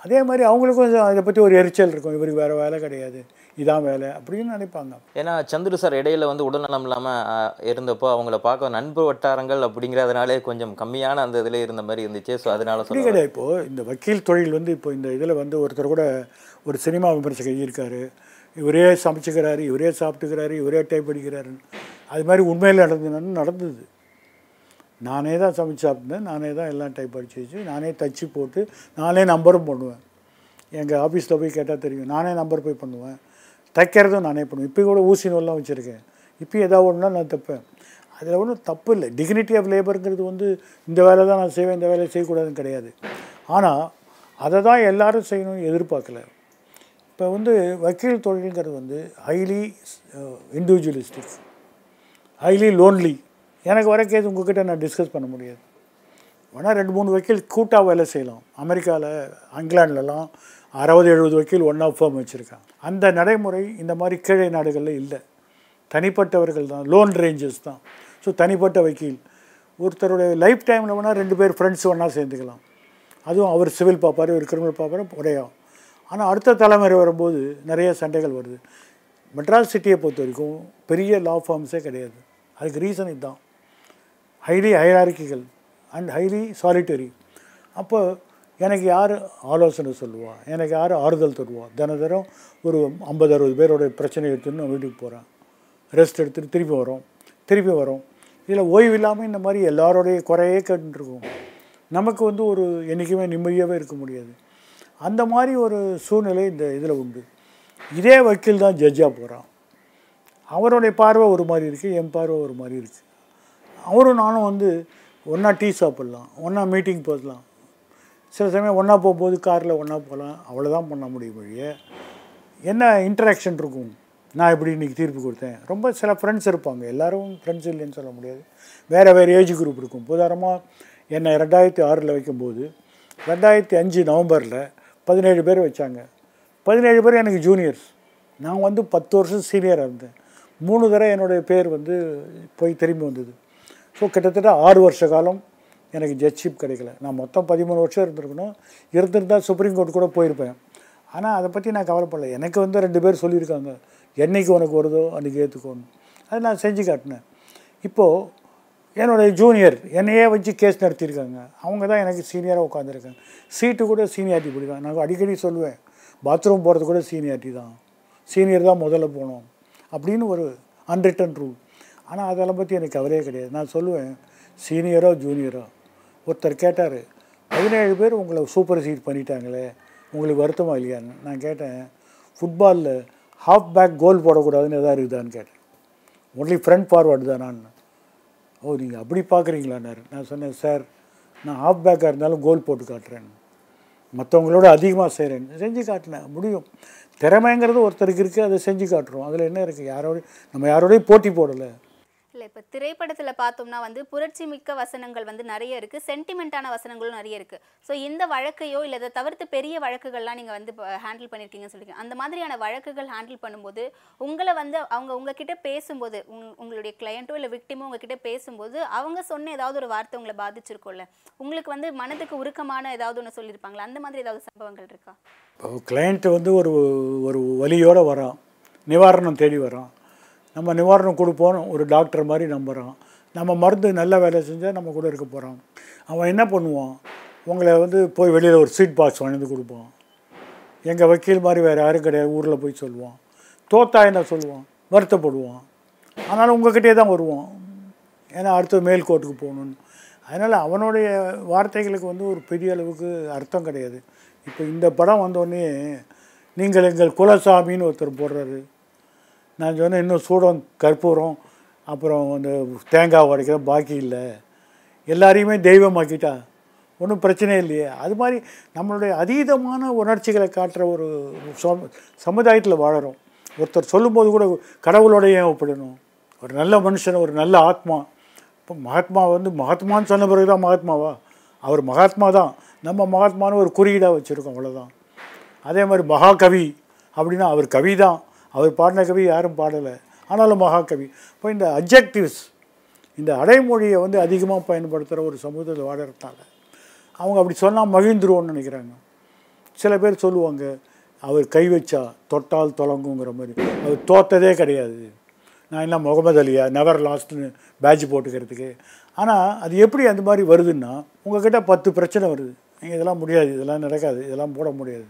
அதே மாதிரி அவங்களுக்கும் இதை பற்றி ஒரு எரிச்சல் இருக்கும். இவருக்கு வேறு வேலை கிடையாது. இதான் வேலை அப்படின்னு நினைப்பாங்க. ஏன்னா சந்துரு சார் இடையில வந்து உடல்நலம் இல்லாமல் இருந்தப்போ அவங்கள பார்க்க நண்பு வட்டாரங்கள் அப்படிங்கிறதுனாலே கொஞ்சம் கம்மியான அந்த இதில் இருந்த மாதிரி இருந்துச்சு. ஸோ அதனால சொல்ல கிடையாது. இப்போது இந்த வக்கீல் தொழில் வந்து இப்போ இந்த இதில் வந்து ஒருத்தர் கூட ஒரு சினிமா விமர்சகர் இருக்காரு இவரே சமைச்சுக்கிறாரு இவரே சாப்பிட்டுக்கிறாரு இவரே டைப் அடிக்கிறாரு அது மாதிரி உண்மையில் நடந்ததுன்னு நடந்தது. நானே தான் சமைச்சு சாப்பிட்டேன். நானே தான் எல்லாம் டைப் அடிச்சு வச்சு நானே தச்சு போட்டு நானே நம்பரும் பண்ணுவேன். எங்கள் ஆஃபீஸில் போய் கேட்டால் தெரியும். நானே நம்பர் போய் பண்ணுவேன். தைக்கிறதும் நானே பண்ணுவேன். இப்போ கூட ஊசி நூல்லாம் வச்சுருக்கேன். இப்போ ஏதாவது ஒன்றுனா நான் தைப்பேன். அதில் ஒன்றும் தப்பு இல்லை. டிக்னிட்டி ஆஃப் லேபருங்கிறது வந்து இந்த வேலை தான் நான் செய்வேன் இந்த வேலையை செய்யக்கூடாதுன்னு கிடையாது. ஆனால் அதை தான் எல்லோரும் செய்யணும்னு எதிர்பார்க்கல. இப்போ வந்து வக்கீல் தொழில்ங்கிறது வந்து ஹைலி இண்டிவிஜுவலிஸ்டிக் ஹைலி லோன்லி எனக்கு வர கேஸ் உங்ககிட்ட நான் டிஸ்கஸ் பண்ண முடியாது. வேணால் ரெண்டு மூணு வக்கீல் கூட்டாக வேலை செய்யலாம். அமெரிக்காவில் இங்கிலாந்துலலாம் அறுபது எழுபது வக்கீல் ஒன்றா ஃபார்ம் வச்சுருக்காங்க. அந்த நடைமுறை இந்த மாதிரி கீழே நாடுகளில் இல்லை. தனிப்பட்டவர்கள் தான் லோன் ரேஞ்சஸ் தான். ஸோ தனிப்பட்ட வக்கீல். ஒருத்தருடைய லைஃப் டைமில் வேணால் ரெண்டு பேர் ஃப்ரெண்ட்ஸ் ஒன்றா சேர்ந்துக்கலாம். அதுவும் அவர் சிவில் பார்ப்பார் ஒரு கிரிமினல் பார்ப்பார் உடையாகும் ஆனால் அடுத்த தலைமுறை வரும்போது நிறைய சண்டைகள் வருது. மெட்ராஸ் சிட்டியை பொறுத்த வரைக்கும் பெரிய லா ஃபார்ம்ஸே கிடையாது. அதுக்கு ரீசன் இதுதான். ஹைலி ஹைரார்கிகள் அண்ட் ஹைலி சாலிட்டரி அப்போ எனக்கு யார் ஆலோசனை சொல்லுவா? எனக்கு யார் ஆறுதல் தருவா? தின தினம் ஒரு ஐம்பது அறுபது பேரோட பிரச்சனை எடுத்துன்னு நான் வீட்டுக்கு போகிறேன் ரெஸ்ட் எடுத்துகிட்டு திருப்பி வரோம். திருப்பி வரோம். இதில் ஓய்வு இல்லாமல் இந்த மாதிரி எல்லாரோடைய குறையே கேட்டுருக்கோம் நமக்கு வந்து ஒரு என்றைக்குமே நிம்மதியாகவே இருக்க முடியாது. அந்த மாதிரி ஒரு சூழ்நிலை இந்த இதில் உண்டு. இதே வக்கீல் தான் ஜட்ஜாக போகிறான் அவருடைய பார்வை ஒரு மாதிரி இருக்குது என் பார்வை ஒரு மாதிரி இருக்குது அவரும் நானும் வந்து ஒன்றா டீ சாப்பிட்லாம் ஒன்றா மீட்டிங் போகலாம். சில சமயம் ஒன்றா போகும்போது காரில் ஒன்றா போகலாம் அவ்வளோதான் பண்ண முடியும் வழிய என்ன இன்ட்ராக்ஷன் இருக்கும்? நான் எப்படி இன்றைக்கி தீர்ப்பு கொடுத்தேன்? ரொம்ப சில ஃப்ரெண்ட்ஸ் இருப்பாங்க. எல்லோரும் ஃப்ரெண்ட்ஸ் இல்லைன்னு சொல்ல முடியாது. வேறு வேறு ஏஜ் குரூப் இருக்கும். உதாரணமாக என்னை ரெண்டாயிரத்தி ஆறில் வைக்கும்போது ரெண்டாயிரத்தி அஞ்சு நவம்பரில் பதினேழு பேர் வச்சாங்க. பதினேழு பேர் எனக்கு ஜூனியர்ஸ் நான் வந்து பத்து வருஷம் சீனியராக இருந்தேன். மூணு தடவை என்னுடைய பேர் வந்து போய் திரும்பி வந்தது. ஸோ கிட்டத்தட்ட ஆறு வருஷ காலம் எனக்கு ஜட்ஜிப் கிடைக்கல. நான் மொத்தம் பதிமூணு வருஷம் இருந்திருக்கணும். இருந்திருந்தால் சுப்ரீம் கோர்ட் கூட போயிருப்பேன். ஆனால் அதை பற்றி நான் கவலைப்படல. எனக்கு வந்து ரெண்டு பேர் சொல்லியிருக்காங்க. என்னைக்கு உனக்கு வருதோ அன்றைக்கி ஏற்றுக்கோன்னு அதை நான் செஞ்சு காட்டினேன். இப்போது என்னுடைய ஜூனியர் என்னையே வச்சு கேஸ் நடத்தியிருக்காங்க. அவங்க தான் எனக்கு சீனியராக உட்காந்துருக்காங்க சீட்டு கூட சீனியாரிட்டி பிடிக்கும் நான் அடிக்கடி சொல்லுவேன் பாத்ரூம் போகிறது கூட சீனியாரிட்டி தான். சீனியர் தான் முதல்ல போகணும். அப்படின்னு ஒரு அன்ரிட்டன் ரூல் ஆனால் அதெல்லாம் பற்றி எனக்கு கவலையே கிடையாது. நான் சொல்லுவேன் சீனியரோ ஜூனியரோ ஒருத்தர் கேட்டார் பதினேழு பேர் உங்களை சூப்பர் சீட் பண்ணிட்டாங்களே உங்களுக்கு வருத்தமாக இல்லையான்னு? நான் கேட்டேன் ஃபுட்பாலில் ஹாஃப் பேக் கோல் போடக்கூடாதுன்னு எதாவது இருக்குதான்னு கேட்டேன். ஒன்லி ஃப்ரண்ட் ஃபார்வர்டு தானான்னு. ஓ நீங்கள் அப்படி பார்க்குறீங்களான்னாரு நான் சொன்னேன் சார் நான் ஹாஃப் பேக்காக இருந்தாலும் கோல் போட்டு காட்டுறேன். மற்றவங்களோட அதிகமாக செய்கிறேன் செஞ்சு காட்டினேன் முடியும். திறமைங்கிறது ஒருத்தருக்கு இருக்குது அதை செஞ்சு காட்டுறோம். அதில் என்ன இருக்குது யாரோடய நம்ம யாரோடய போட்டி போடலை. இல்லை இப்போ திரைப்படத்தில் பார்த்தோம்னா வந்து புரட்சி மிக்க வசனங்கள் வந்து நிறைய இருக்குது சென்டிமெண்ட்டான வசனங்களும் நிறைய இருக்குது ஸோ இந்த வழக்கையோ இல்லை இதை தவிர்த்து பெரிய வழக்குகள்லாம் நீங்கள் வந்து ஹேண்டில் பண்ணியிருக்கீங்கன்னு சொல்லியிருக்கீங்க அந்த மாதிரியான வழக்குகள் ஹேண்டில் பண்ணும்போது உங்களை வந்து அவங்க உங்ககிட்ட பேசும்போது உங் உங்களுடைய கிளையண்ட்டோ இல்லை விக்டிமோ உங்ககிட்ட பேசும்போது அவங்க சொன்ன ஏதாவது ஒரு வார்த்தை உங்களை பாதிச்சிருக்கும்ல. உங்களுக்கு வந்து மனதுக்கு உருக்கமான ஏதாவது ஒன்று சொல்லியிருப்பாங்களா? அந்த மாதிரி ஏதாவது சம்பவங்கள் இருக்கா? கிளையண்ட்டு வந்து ஒரு ஒரு வலியோடு வரோம் நிவாரணம் தேடி வரோம் நம்ம நிவாரணம் கொடுப்போம் ஒரு டாக்டர் மாதிரி நம்புகிறோம் நம்ம மருந்து நல்ல வேலை செஞ்சால் நம்ம கூட இருக்க போகிறான் அவன் என்ன பண்ணுவான்? உங்களை வந்து போய் வெளியில் ஒரு சீட் பாக்ஸ் வாங்கி கொடுப்பான். எங்கள் வக்கீல் மாதிரி வேறு யாரும் கிடையாது ஊரில் போய் சொல்லுவான். தோத்தா என்ன சொல்லுவான்? வருத்தப்படுவான். ஆனாலும் உங்ககிட்டே தான் வருவான். ஏன்னா அடுத்து மேல் கோர்ட்டுக்கு போகணுன்னு அதனால் அவனுடைய வார்த்தைகளுக்கு வந்து ஒரு பெரிய அளவுக்கு அர்த்தம் கிடையாது. இப்போ இந்த படம் வந்தோடனே நீங்கள் எங்கள் குலசாமின்னு ஒருத்தர் போடுறாரு. நான் சொன்னேன் இன்னும் சூடம் கற்பூரம் அப்புறம் அந்த தேங்காய் உடைக்கிற பாக்கி இல்லை. எல்லாரையுமே தெய்வமாக்கிட்டா ஒன்றும் பிரச்சனை இல்லையே. அது மாதிரி நம்மளுடைய அதீதமான உணர்ச்சிகளை காட்டுற ஒரு சம சமுதாயத்தில் வாழறோம். ஒருத்தர் சொல்லும்போது கூட கடவுளோடய ஒப்பிடணும். ஒரு நல்ல மனுஷன் ஒரு நல்ல ஆத்மா. இப்போ மகாத்மா வந்து மகாத்மான்னு சொன்ன பிறகு தான் மகாத்மாவா? அவர் மகாத்மா தான் நம்ம மகாத்மான்னு ஒரு குறியீடாக வச்சுருக்கோம் அவ்வளோதான் அதே மாதிரி மகாகவி அப்படின்னா அவர் கவி தான் அவர் பாடின கவி யாரும் பாடலை. ஆனாலும் மகாகவி. இப்போ இந்த அப்ஜெக்டிவ்ஸ் இந்த அடைமொழியை வந்து அதிகமாக பயன்படுத்துகிற ஒரு சமூகத்தில் வாழறதுனால அவங்க அப்படி சொன்னால் மகிழ்ந்துருவோன்னு நினைக்கிறாங்க. சில பேர் சொல்லுவாங்க அவர் கை வச்சா தொட்டால் தொலங்குங்கிற மாதிரி. அவர் தோத்ததே கிடையாது. நான் என்ன முகமது அலியா நெவர் லாஸ்ட்னு பேட்ச் போட்டுக்கிறதுக்கு. ஆனால் அது எப்படி அந்த மாதிரி வருதுன்னா உங்கள்கிட்ட பத்து பிரச்சனை வருது. நீங்கள் இதெல்லாம் முடியாது இதெல்லாம் நடக்காது இதெல்லாம் போட முடியாது.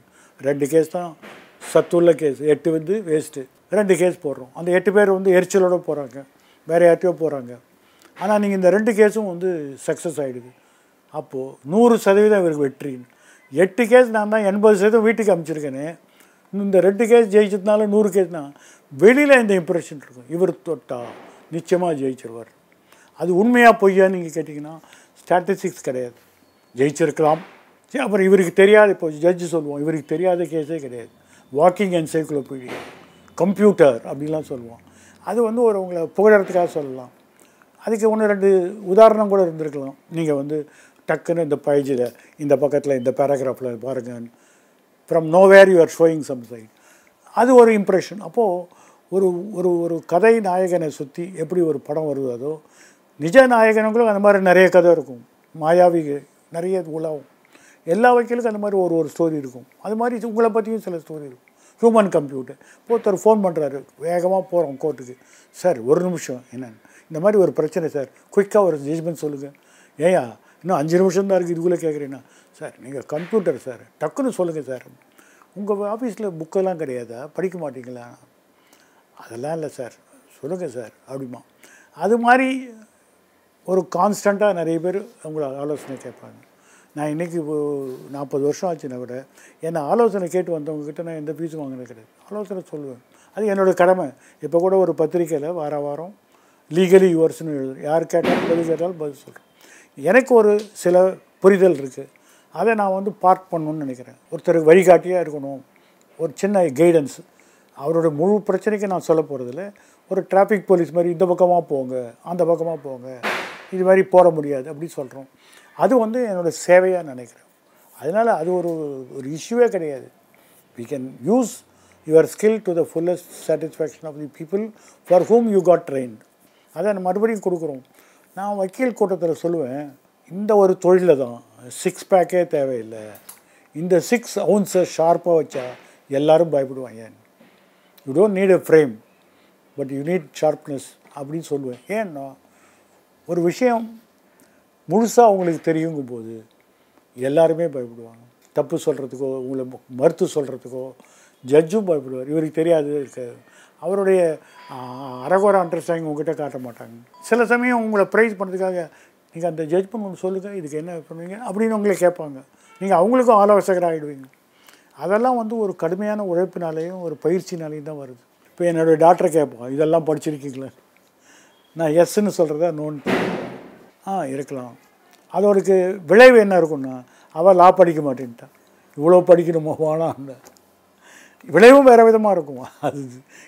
ரெண்டு கேஸ் தான் சத்துள்ள கேஸ் எட்டு வந்து வேஸ்ட்டு ரெண்டு கேஸ் போடுறோம். அந்த எட்டு பேர் வந்து எரிச்சலோட போகிறாங்க வேறு யார்ட்டையோ போகிறாங்க ஆனால் நீங்கள் இந்த ரெண்டு கேஸும் வந்து சக்ஸஸ் ஆகிடுது அப்போது நூறு சதவீதம் இவருக்கு வெற்றின்னு எட்டு கேஸ் நான் தான் எண்பது சதவீதம் வீட்டுக்கு அமைச்சிருக்கேனே. இந்த ரெண்டு கேஸ் ஜெயிச்சதுனால நூறு கேஸ்னா வெளியில் இந்த இம்ப்ரெஷன் இருக்கும். இவர் தொட்டா நிச்சயமாக ஜெயிச்சிருவார். அது உண்மையாக பொய்யா நீங்கள் கேட்டிங்கன்னா ஸ்டாட்டிஸ்டிக்ஸ் கிடையாது. ஜெயிச்சிருக்கலாம். சரி, அப்புறம் இவருக்கு தெரியாத இப்போ ஜட்ஜு சொல்லுவோம். இவருக்கு தெரியாத கேஸே கிடையாது. வாக்கிங் என்சைக்ளோபீடியா கம்ப்யூட்டர் அப்படின்லாம் சொல்லுவோம். அது வந்து ஒரு உங்களை புகழறதுக்காக சொல்லலாம். அதுக்கு ஒன்று ரெண்டு உதாரணம் கூட இருந்திருக்கலாம். நீங்கள் வந்து டக்குன்னு இந்த பைஜில் இந்த பக்கத்தில் இந்த பேராகிராஃபில் பாருங்கள் from nowhere you are showing some side அது ஒரு இம்ப்ரெஷன் அப்போது ஒரு ஒரு ஒரு கதை நாயகனை சுற்றி எப்படி ஒரு படம் வருவதோ நிஜ நாயகனுங்களும் அந்த மாதிரி நிறைய கதை இருக்கும். மாயாவி நிறைய உலாவும் எல்லா வக்கீலுக்கும் அந்த மாதிரி ஒரு ஒரு ஸ்டோரி இருக்கும். அது மாதிரி உங்களை பற்றியும் சில ஸ்டோரி இருக்கும். ஹியூமன் கம்ப்யூட்டர் ஒருத்தர் ஃபோன் பண்ணுறாரு வேகமாக போகிறோம் கோர்ட்டுக்கு சார் ஒரு நிமிஷம். என்னென்னு? இந்த மாதிரி ஒரு பிரச்சனை சார் குயிக்காக ஒரு ஜட்ஜ்மெண்ட் சொல்லுங்கள் ஏயா இன்னும் அஞ்சு நிமிஷம் தான் இருக்குது இதுக்குள்ளே கேட்குறீங்கன்னா சார் நீங்கள் கம்ப்யூட்டர் சார் டக்குன்னு சொல்லுங்கள் சார் உங்கள் ஆஃபீஸில் புக்கெல்லாம் கிடையாதா? படிக்க மாட்டீங்களா? அதெல்லாம் இல்லை சார் சொல்லுங்கள் சார் அப்படிமா. அது மாதிரி ஒரு கான்ஸ்டண்ட்டாக நிறைய பேர் உங்களை ஆலோசனை கேட்பாங்க. நான் இன்றைக்கி நாற்பது வருஷம் ஆச்சுன்னா கூட என்னை ஆலோசனை கேட்டு வந்தவங்கக்கிட்ட நான் எந்த ஃபீஸும் வாங்கினது கிடையாது. ஆலோசனை சொல்லுவேன். அது என்னோடய கடமை. இப்போ கூட ஒரு பத்திரிக்கையில் வார வாரம் லீகலி யுவர்ஸ்னு எழுதுறேன். யார் கேட்டாலும் பதில் கேட்டாலும் பதில் சொல்கிறேன் எனக்கு ஒரு சில புரிதல் இருக்குது அதை நான் வந்து பார்ட் பண்ணணும்னு நினைக்கிறேன். ஒருத்தருக்கு வழிகாட்டியாக இருக்கணும். ஒரு சின்ன கைடன்ஸ் அவரோட முழு பிரச்சனைக்கு நான் சொல்ல போகிறதில்ல ஒரு டிராஃபிக் போலீஸ் மாதிரி இந்த பக்கமாக போங்க அந்த பக்கமாக போங்க. இது மாதிரி போட முடியாது. அப்படி சொல்கிறோம் அது வந்து என்னோடய சேவையாக நினைக்கிறேன். அதனால் அது ஒரு ஒரு இஷ்யூவே கிடையாது. We can use your skill to the fullest satisfaction of the people for whom you got trained. அதை நான் மறுபடியும் கொடுக்குறோம். நான் வக்கீல் கூட்டத்தில் சொல்லுவேன் இந்த ஒரு தொழிலில் தான் சிக்ஸ் பேக்கே தேவையில்லை. இந்த சிக்ஸ் அவுன்ஸை ஷார்ப்பாக வச்சா எல்லோரும் பயப்படுவாங்க. You don't need a frame but you need sharpness அப்படின்னு சொல்லுவேன். ஏன்னா ஒரு விஷயம் முழுசாக அவங்களுக்கு தெரியுங்கும் போது எல்லாருமே பயப்படுவாங்க. தப்பு சொல்கிறதுக்கோ உங்களை மறுத்து சொல்கிறதுக்கோ ஜட்ஜும் பயப்படுவார். இவருக்கு தெரியாது. இருக்காது அவருடைய அரகோர அண்டர்ஸ்டாண்டிங் உங்ககிட்ட காட்ட மாட்டாங்க. சில சமயம் உங்களை ப்ரைஸ் பண்ணுறதுக்காக நீங்கள் அந்த ஜட்ஜ்மெண்ட் ஒன்று சொல்லுங்கள் இதுக்கு என்ன பண்ணுவீங்க? அப்படின்னு உங்களை கேட்பாங்க. நீங்கள் அவங்களுக்கும் ஆலோசகராக ஆகிடுவீங்க அதெல்லாம் வந்து ஒரு கடுமையான உழைப்பினாலேயும் ஒரு பயிற்சினாலேயும் தான் வருது. இப்போ என்னுடைய டாக்டரை கேட்போம் இதெல்லாம் படிச்சிருக்கீங்களா? நான் எஸ்ன்னு சொல்கிறதா நோன் ஆ இருக்கலாம். அதோடக்கு விளைவு என்ன இருக்குன்னா அவள் லா படிக்க மாட்டேன்ட்டான். இவ்வளோ படிக்கணுமா வேணாம் விளைவும் வேறு விதமாக இருக்குமா? அது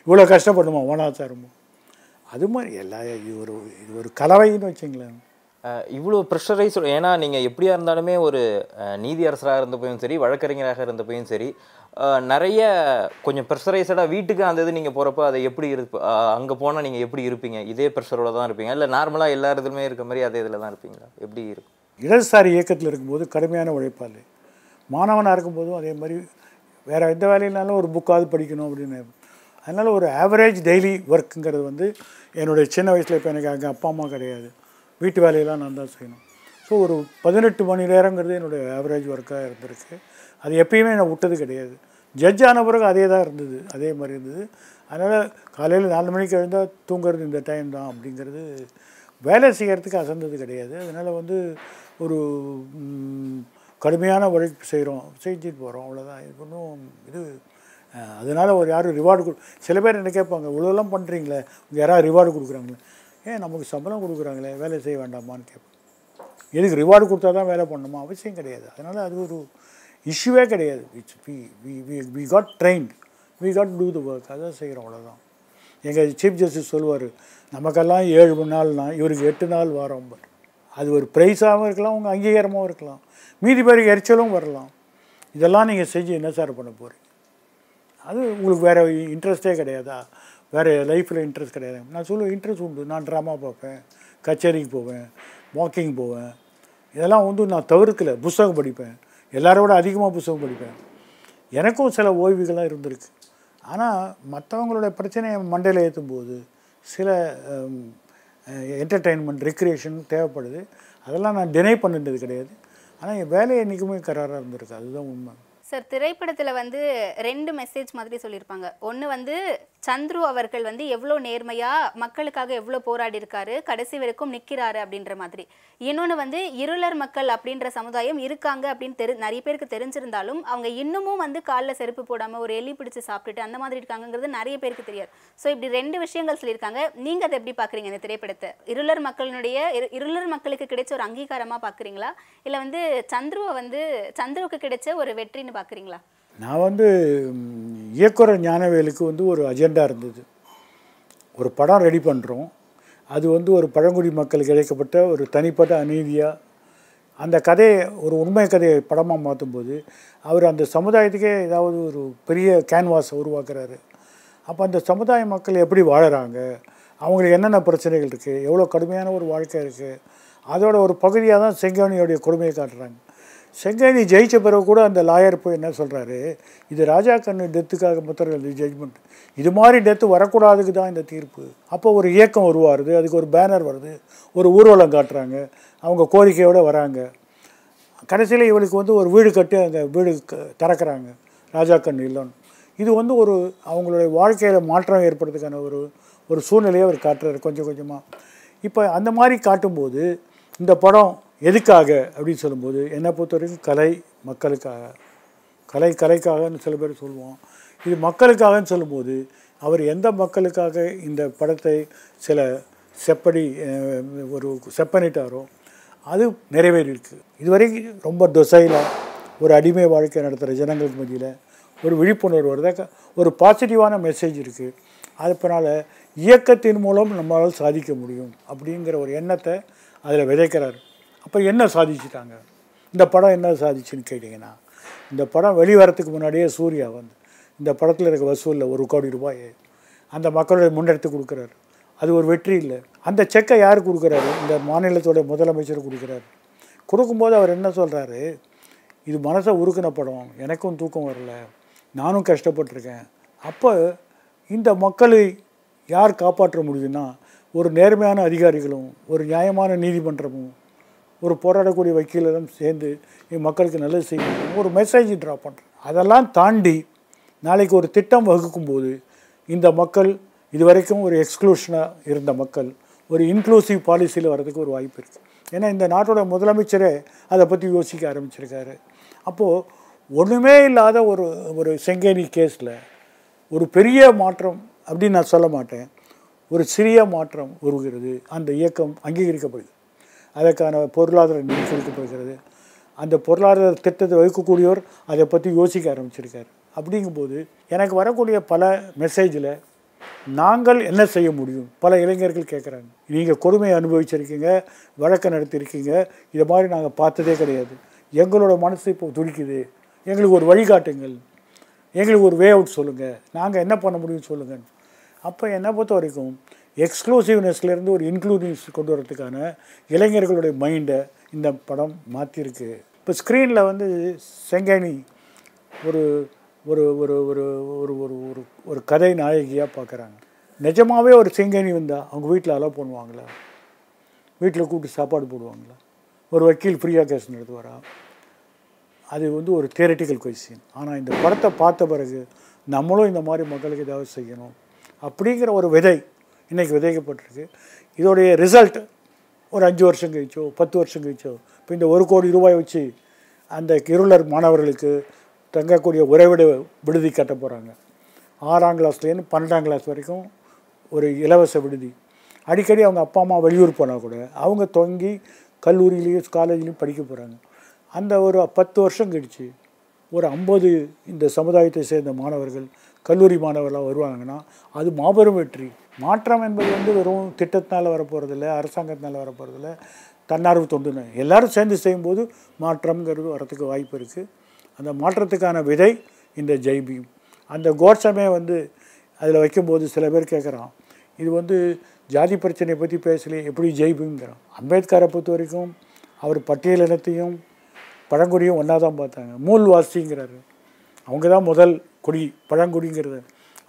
இவ்வளோ கஷ்டப்படணுமா வேணாச்சாரமோ அது மாதிரி எல்லா இது ஒரு இது ஒரு கலவைன்னு வச்சுங்களேன். இவ்வளோ ப்ரெஷரைஸ் ஏன்னா நீங்கள் எப்படியா இருந்தாலுமே ஒரு நீதி அரசராக இருந்தப்பையும் சரி வழக்கறிஞராக இருந்தப்பையும் சரி நிறைய கொஞ்சம் ப்ரெஷரைஸடாக வீட்டுக்கு அந்த இது நீங்கள் போகிறப்ப அதை எப்படி இருப்ப அங்கே போனால் நீங்கள் எப்படி இருப்பீங்க? இதே ப்ரெஷரோட தான் இருப்பீங்க. இல்லை நார்மலாக எல்லா இதுலையுமே இருக்க மாதிரி அதே இதில் தான் இருப்பீங்களா? எப்படி இருக்கும்? இடதுசாரி இயக்கத்தில் இருக்கும்போது கடுமையான உழைப்பாளி. மாணவனாக இருக்கும்போதும் அதே மாதிரி வேறு எந்த வேலையினாலும் ஒரு புக்காவது படிக்கணும் அப்படின்னு. அதனால் ஒரு ஆவரேஜ் டெய்லி ஒர்க்குங்கிறது வந்து என்னுடைய சின்ன வயசில் இப்போ எனக்கு அங்கே அப்பா அம்மா கிடையாது. வீட்டு வேலையெல்லாம் நான் தான் செய்யணும். ஸோ ஒரு பதினெட்டு மணி நேரங்கிறது என்னுடைய ஆவரேஜ் ஒர்க்காக இருந்திருக்கு. அது எப்பயுமே நான் விட்டது கிடையாது. ஜட்ஜ் ஆன பிறகு அதே தான் இருந்தது. அதே மாதிரி இருந்தது. அதனால் காலையில் நாலு மணிக்கு எழுந்தால் தூங்குறது இந்த டைம் தான் அப்படிங்கிறது வேலை செய்கிறதுக்கு அசந்தது கிடையாது. அதனால் வந்து ஒரு கடுமையான உழைப்பு செய்கிறோம் செஞ்சுட்டு போகிறோம் அவ்வளோதான் இது ஒன்றும் இது அதனால் ஒரு யாரும் ரிவார்டு கொடு சில பேர் என்ன கேட்பாங்க இவ்வளோலாம் பண்ணுறீங்களே யாராவது ரிவார்டு கொடுக்குறாங்களே? ஏன் நமக்கு சம்பளம் கொடுக்குறாங்களே? வேலை செய்ய வேண்டாமான்னு கேட்பேன் எதுக்கு ரிவார்டு கொடுத்தா தான் வேலை பண்ணணுமா? அவசியம் கிடையாது. அதனால் அது ஒரு இஷ்யூவே கிடையாது. It's we we we we got trained we got to the work அதான் செய்கிறோம் அவ்வளோதான் எங்கள் சீஃப் ஜஸ்டிஸ் சொல்லுவார் நமக்கெல்லாம் ஏழு மணி நாள்னா இவருக்கு எட்டு நாள் வாரம். அது ஒரு ப்ரைஸாகவும் இருக்கலாம் உங்கள் அங்கீகாரமாகவும் இருக்கலாம். மீதி பேருக்கு எரிச்சலும் வரலாம். இதெல்லாம் நீங்கள் செஞ்சு என்ன சார் பண்ண போகிறீங்க அது உங்களுக்கு வேறு இன்ட்ரெஸ்ட்டே கிடையாதா? வேறு லைஃப்பில் இன்ட்ரெஸ்ட் கிடையாது. நான் சொல்லுவேன் இன்ட்ரெஸ்ட் உண்டு. நான் ட்ராமா பார்ப்பேன். கச்சேரிக்கு போவேன். வாக்கிங் போவேன். இதெல்லாம் வந்து நான் தவிர்க்கலை. புஸ்தகம் படிப்பேன். எல்லாரோட அதிகமாக புத்தகம் படிப்பேன். எனக்கும் சில ஓய்வுகளாக இருந்திருக்கு. ஆனால் மற்றவங்களுடைய பிரச்சனையை மண்டையில் ஏற்றும் போது சில என்டர்டெயின்மெண்ட் ரெக்ரியேஷன் தேவைப்படுது. அதெல்லாம் நான் டினை பண்ணிட்டது கிடையாது. ஆனால் என் வேலை என்றைக்குமே கராராக இருந்திருக்கு. அதுதான் உண்மை. சார் திரைப்படத்தில் வந்து ரெண்டு மெசேஜ் மாதிரி சொல்லியிருப்பாங்க. ஒன்று வந்து சந்துரு அவர்கள் வந்து எவ்வளோ நேர்மையாக மக்களுக்காக எவ்வளோ போராடி இருக்காரு கடைசி வரைக்கும் நிற்கிறாரு அப்படின்ற மாதிரி. இன்னொன்று வந்து இருளர் மக்கள் அப்படின்ற சமுதாயம் இருக்காங்க அப்படின்னு தெரி நிறைய பேருக்கு தெரிஞ்சிருந்தாலும் அவங்க இன்னமும் வந்து காலில் செருப்பு போடாமல் ஒரு எலி பிடிச்சி சாப்பிட்டுட்டு அந்த மாதிரி இருக்காங்கங்கிறது நிறைய பேருக்கு தெரியாது. ஸோ இப்படி ரெண்டு விஷயங்கள் சொல்லியிருக்காங்க. நீங்கள் அதை எப்படி பார்க்குறீங்க இந்த திரைப்படத்தை? இருளர் மக்களினுடைய இரு- இருளர் மக்களுக்கு கிடைச்ச ஒரு அங்கீகாரமாக பார்க்குறீங்களா இல்லை வந்து சந்துருவை வந்து சந்துருவுக்கு கிடைச்ச ஒரு வெற்றின்னு பார்க்குறீங்களா நான் வந்து இயக்குனர் ஞானவேலுக்கு வந்து ஒரு அஜெண்டா இருந்தது. ஒரு படம் ரெடி பண்ணுறோம் அது வந்து ஒரு பழங்குடி மக்களுக்கு இழைக்கப்பட்ட ஒரு தனிப்பட்ட அநீதியாக அந்த கதையை ஒரு உண்மை கதையை படமாக மாற்றும்போது அவர் அந்த சமுதாயத்துக்கே ஏதாவது ஒரு பெரிய கேன்வாஸை உருவாக்குறாரு. அப்போ அந்த சமுதாய மக்கள் எப்படி வாழறாங்க? அவங்களுக்கு என்னென்ன பிரச்சனைகள் இருக்குது எவ்வளோ கடுமையான ஒரு வாழ்க்கை இருக்குது அதோட ஒரு பகுதியாக தான் செங்கோனியோடைய கொடுமையை காட்டுறாங்க. செங்கேணி ஜெயிச்ச பிறகு கூட அந்த லாயர் போய் என்ன சொல்கிறாரு இது ராஜா கண்ணு டெத்துக்காக மாத்திரம் இது ஜட்ஜ்மெண்ட் இது மாதிரி டெத்து வரக்கூடாதுக்கு தான் இந்த தீர்ப்பு. அப்போ ஒரு இயக்கம் உருவாருது அதுக்கு ஒரு பேனர் வருது ஒரு ஊர்வலம் காட்டுறாங்க அவங்க கோரிக்கையோடு வராங்க. கடைசியில் இவளுக்கு வந்து ஒரு வீடு கட்டி அந்த வீடு க- திறக்கிறாங்க ராஜா கண்ணு இல்லைன்னு இது வந்து ஒரு அவங்களுடைய வாழ்க்கையில் மாற்றம் ஏற்படுறதுக்கான ஒரு ஒரு சூழ்நிலையை அவர் காட்டுறாரு கொஞ்சம் கொஞ்சமாக இப்போ அந்த மாதிரி காட்டும்போது இந்த படம் எதுக்காக அப்படின்னு சொல்லும்போது என்னை பொறுத்த வரைக்கும் கலை மக்களுக்காக கலை கலைக்காகன்னு சில பேர் சொல்லுவோம் இது மக்களுக்காகன்னு சொல்லும்போது அவர் எந்த மக்களுக்காக இந்த படத்தை சில செப்படி ஒரு செப்பனிட்டாரோ அது நிறைவேறியிருக்கு. இதுவரைக்கும் ரொம்ப டொசைலாக ஒரு அடிமை வாழ்க்கை நடத்துகிற ஜனங்களுக்கு மத்தியில் ஒரு விழிப்புணர்வு வருது. ஒரு பாசிட்டிவான மெசேஜ் இருக்குது அதனால் இயக்கத்தின் மூலம் நம்மளால் சாதிக்க முடியும் அப்படிங்கிற ஒரு எண்ணத்தை அதில் விதைக்கிறார். அப்போ என்ன சாதிச்சிட்டாங்க? இந்த படம் என்ன சாதிச்சுன்னு கேட்டிங்கன்னா இந்த படம் வெளிவரத்துக்கு முன்னாடியே சூர்யா வந்து இந்த படத்தில் இருக்க வசூலில் ஒரு கோடி ரூபாய் அந்த மக்களுடைய முன்னெடுத்து கொடுக்குறாரு. அது ஒரு வெற்றி இல்லை. அந்த செக்கை யார் கொடுக்குறாரு? இந்த மாநிலத்தோட முதலமைச்சர் கொடுக்குறாரு. கொடுக்கும்போது அவர் என்ன சொல்கிறாரு இது மனசை உருக்கின படம். எனக்கும் தூக்கம் வரல. நானும் கஷ்டப்பட்டிருக்கேன். அப்போ இந்த மக்களை யார் காப்பாற்ற முடியுதுன்னா ஒரு நேர்மையான அதிகாரிகளும் ஒரு நியாயமான நீதிமன்றமும் ஒரு போராடக்கூடிய வக்கீலரும் சேர்ந்து என் மக்களுக்கு நல்லது செய்யணும். ஒரு மெசேஜ் ட்ராப் பண்ணுறேன் அதெல்லாம் தாண்டி நாளைக்கு ஒரு திட்டம் வகுக்கும்போது இந்த மக்கள் இதுவரைக்கும் ஒரு எக்ஸ்க்ளூஷனாக இருந்த மக்கள் ஒரு இன்க்ளூசிவ் பாலிசியில் வர்றதுக்கு ஒரு வாய்ப்பு இருக்குது ஏன்னா இந்த நாட்டோட முதலமைச்சரே அதை பற்றி யோசிக்க ஆரம்பிச்சிருக்காரு. அப்போது ஒன்றுமே இல்லாத ஒரு ஒரு செங்கேனி கேஸில் ஒரு பெரிய மாற்றம் அப்படின்னு நான் சொல்ல மாட்டேன். ஒரு சிறிய மாற்றம் உருவுகிறது அந்த இயக்கம் அங்கீகரிக்கப்படுது அதற்கான பொருளாதார நிதி கொடுக்கப்படுகிறது அந்த பொருளாதார திட்டத்தை வகுக்கக்கூடியவர் அதை பற்றி யோசிக்க ஆரம்பிச்சிருக்காரு. அப்படிங்கும்போது எனக்கு வரக்கூடிய பல மெசேஜில் நாங்கள் என்ன செய்ய முடியும்? பல இளைஞர்கள் கேட்குறாங்க நீங்கள் கொடுமையை அனுபவிச்சிருக்கீங்க வழக்கை நடத்தியிருக்கீங்க இதை மாதிரி நாங்கள் பார்த்ததே கிடையாது. எங்களோட மனசு இப்போ துடிக்குது. எங்களுக்கு ஒரு வழிகாட்டுங்கள். எங்களுக்கு ஒரு வே அவுட் சொல்லுங்கள் நாங்கள் என்ன பண்ண முடியும்னு சொல்லுங்கள் அப்போ என்னை பொறுத்த வரைக்கும் எக்ஸ்க்ளூசிவ்னஸ்லேருந்து ஒரு இன்க்ளூசிவ்னஸ் கொண்டு வரதுக்கான இளைஞர்களுடைய மைண்டை இந்த படம் மாற்றிருக்கு இப்போ ஸ்க்ரீனில் வந்து செங்கேணி ஒரு ஒரு ஒரு ஒரு ஒரு ஒரு ஒரு ஒரு கதை நாயகியாக பார்க்குறாங்க நிஜமாகவே ஒரு செங்கனி வந்தால் அவங்க வீட்டில் அலோவ் பண்ணுவாங்களா? வீட்டில் கூப்பிட்டு சாப்பாடு போடுவாங்களா? ஒரு வக்கீல் ஃப்ரீயாக கேஸ் நடத்துவாரா? அது வந்து ஒரு தியரட்டிக்கல் கொஸ்டின் ஆனால் இந்த படத்தை பார்த்த பிறகு நம்மளும் இந்த மாதிரி மக்களுக்கு ஏதாவது செய்யணும் அப்படிங்கிற ஒரு விதை இன்றைக்கி விதைக்கப்பட்டிருக்கு. இதோடைய ரிசல்ட் ஒரு அஞ்சு வருஷம் கழிச்சோ பத்து வருஷம் கழிச்சோ இப்போ இந்த ஒரு கோடி ரூபாய் வச்சு அந்த இருளர் மாணவர்களுக்கு தங்கக்கூடிய உறைவிட விடுதி கட்ட போகிறாங்க ஆறாம் கிளாஸ்லேருந்து பன்னெண்டாம் கிளாஸ் வரைக்கும் ஒரு இலவச விடுதி. அடிக்கடி அவங்க அப்பா அம்மா வெளியூர் போனால் கூட அவங்க தொங்கி கல்லூரியிலையும் காலேஜ்லேயும் படிக்க போகிறாங்க அந்த ஒரு பத்து வருஷம் கழிச்சு ஒரு ஐம்பது இந்த சமுதாயத்தை சேர்ந்த மாணவர்கள் கல்லூரி மாணவர்களாக வருவாங்கன்னா அது மாபெரும் வெற்றி. மாற்றம் என்பது வந்து வெறும் திட்டத்தினால் வரப்போகிறதில்ல அரசாங்கத்தினால் வரப்போகிறதில்ல தன்னார்வ தொண்டு எல்லாரும் சேர்ந்து செய்யும்போது மாற்றம்ங்கிறது வரத்துக்கு வாய்ப்பு இருக்குது அந்த மாற்றத்துக்கான விதை இந்த ஜெய்பீம் அந்த கோட்சமே வந்து அதில் வைக்கும்போது சில பேர் கேட்குறான் இது வந்து ஜாதி பிரச்சனையை பற்றி பேசலையே எப்படி ஜெய்பீம்ங்கிறான் அம்பேத்கரை பொறுத்த வரைக்கும் அவர் பட்டியலினத்தையும் பழங்குடியும் ஒன்றா தான் பார்த்தாங்க. மூல்வாசிங்கிறாரு. அவங்க தான் முதல் குடி பழங்குடிங்கிறது.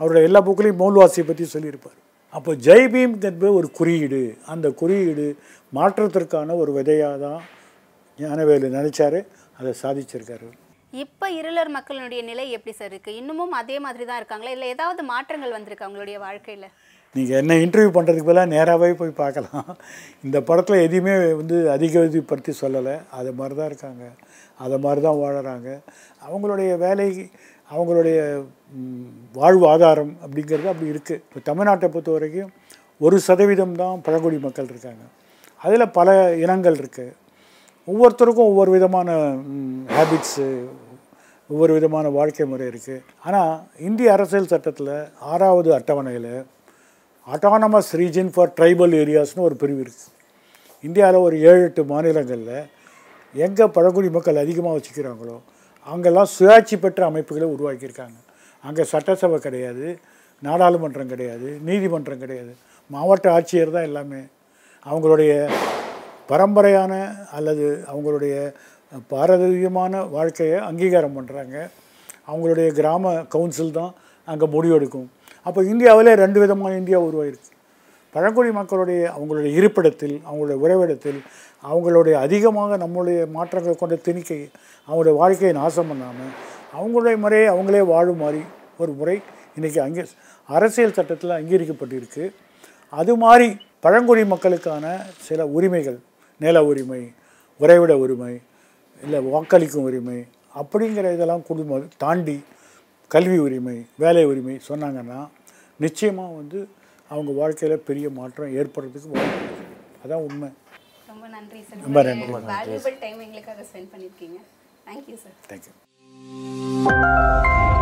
அவருடைய எல்லா புக்கிலையும் மூல்வாசியை பற்றி சொல்லியிருப்பார். அப்போ ஜெய்பீம் என்பது ஒரு குறியீடு. அந்த குறியீடு மாற்றத்திற்கான ஒரு விதையாக தான் ஞானவேலு நினைச்சாரு. அதை சாதிச்சிருக்காரு. இப்போ இருளர் மக்களுடைய நிலை எப்படி சார் இருக்கு? இன்னமும் அதே மாதிரி தான் இருக்காங்களா? இல்லை ஏதாவது மாற்றங்கள் வந்திருக்கு அவங்களுடைய வாழ்க்கையில? நீங்கள் என்ன இன்டர்வியூ பண்ணுறதுக்கு பதிலாக நேராகவே போய் பார்க்கலாம். இந்த படத்தில் எதையுமே வந்து அதிக இதுப்படுத்தி சொல்லலை. அது மாதிரி தான் இருக்காங்க. அதை மாதிரி தான் வாழறாங்க. அவங்களுடைய வேலை அவங்களுடைய வாழ்வு ஆதாரம் அப்படிங்கிறது அப்படி இருக்குது இப்போ தமிழ்நாட்டை பொறுத்த வரைக்கும் ஒரு சதவீதம் தான் பழங்குடி மக்கள் இருக்காங்க. அதில் பல இனங்கள் இருக்குது ஒவ்வொருத்தருக்கும் ஒவ்வொரு விதமான ஹேபிட்ஸு ஒவ்வொரு விதமான வாழ்க்கை முறை இருக்குது ஆனால் இந்திய அரசியல் சட்டத்தில் ஆறாவது அட்டவணையில் அட்டானமஸ் ரீஜன் ஃபார் ட்ரைபல் ஏரியாஸ்னு ஒரு பிரிவு இருக்குது இந்தியாவில் ஒரு ஏழு எட்டு மாநிலங்களில் எங்கே பழங்குடி மக்கள் அதிகமாக வச்சுக்கிறாங்களோ அங்கெல்லாம் சுயாட்சி பெற்ற அமைப்புகளை உருவாக்கியிருக்காங்க. அங்கே சட்டசபை கிடையாது நாடாளுமன்றம் கிடையாது நீதிமன்றம் கிடையாது. மாவட்ட ஆட்சியர் தான் எல்லாமே. அவங்களுடைய பரம்பரையான அல்லது அவங்களுடைய பாரதீயமான வாழ்க்கையை அங்கீகாரம் பண்ணுறாங்க அவங்களுடைய கிராம கவுன்சில் தான் அங்கே முடிவெடுக்கும். அப்போ இந்தியாவிலே ரெண்டு விதமான இந்தியா உருவாயிருக்கு பழங்குடி மக்களுடைய அவங்களுடைய இருப்பிடத்தில் அவங்களுடைய உறைவிடத்தில் அவங்களுடைய அதிகமாக நம்மளுடைய மாற்றங்களை கொண்ட திணிக்கை அவங்களுடைய வாழ்க்கையை நாசம் பண்ணாமல் அவங்களுடைய முறையை அவங்களே வாழும் மாதிரி ஒரு முறை இன்றைக்கி அங்கே அரசியல் சட்டத்தில் அங்கீகரிக்கப்பட்டிருக்கு. அது மாதிரி பழங்குடி மக்களுக்கான சில உரிமைகள் நில உரிமை உறைவிட உரிமை இல்லை வாக்களிக்கும் உரிமை அப்படிங்கிற இதெல்லாம் குடும்பம் தாண்டி கல்வி உரிமை வேலை உரிமை சொன்னாங்கன்னா நிச்சயமாக வந்து அவங்க வாழ்க்கையில் பெரிய மாற்றம் ஏற்படுறதுக்கு வாய்ப்பு. அதான் உண்மை. ரொம்ப நன்றி சார். ரொம்ப நன்றி. டைம் எங்களுக்காக ஸ்பெண்ட் பண்ணியிருக்கீங்க. Thank you sir thank you Música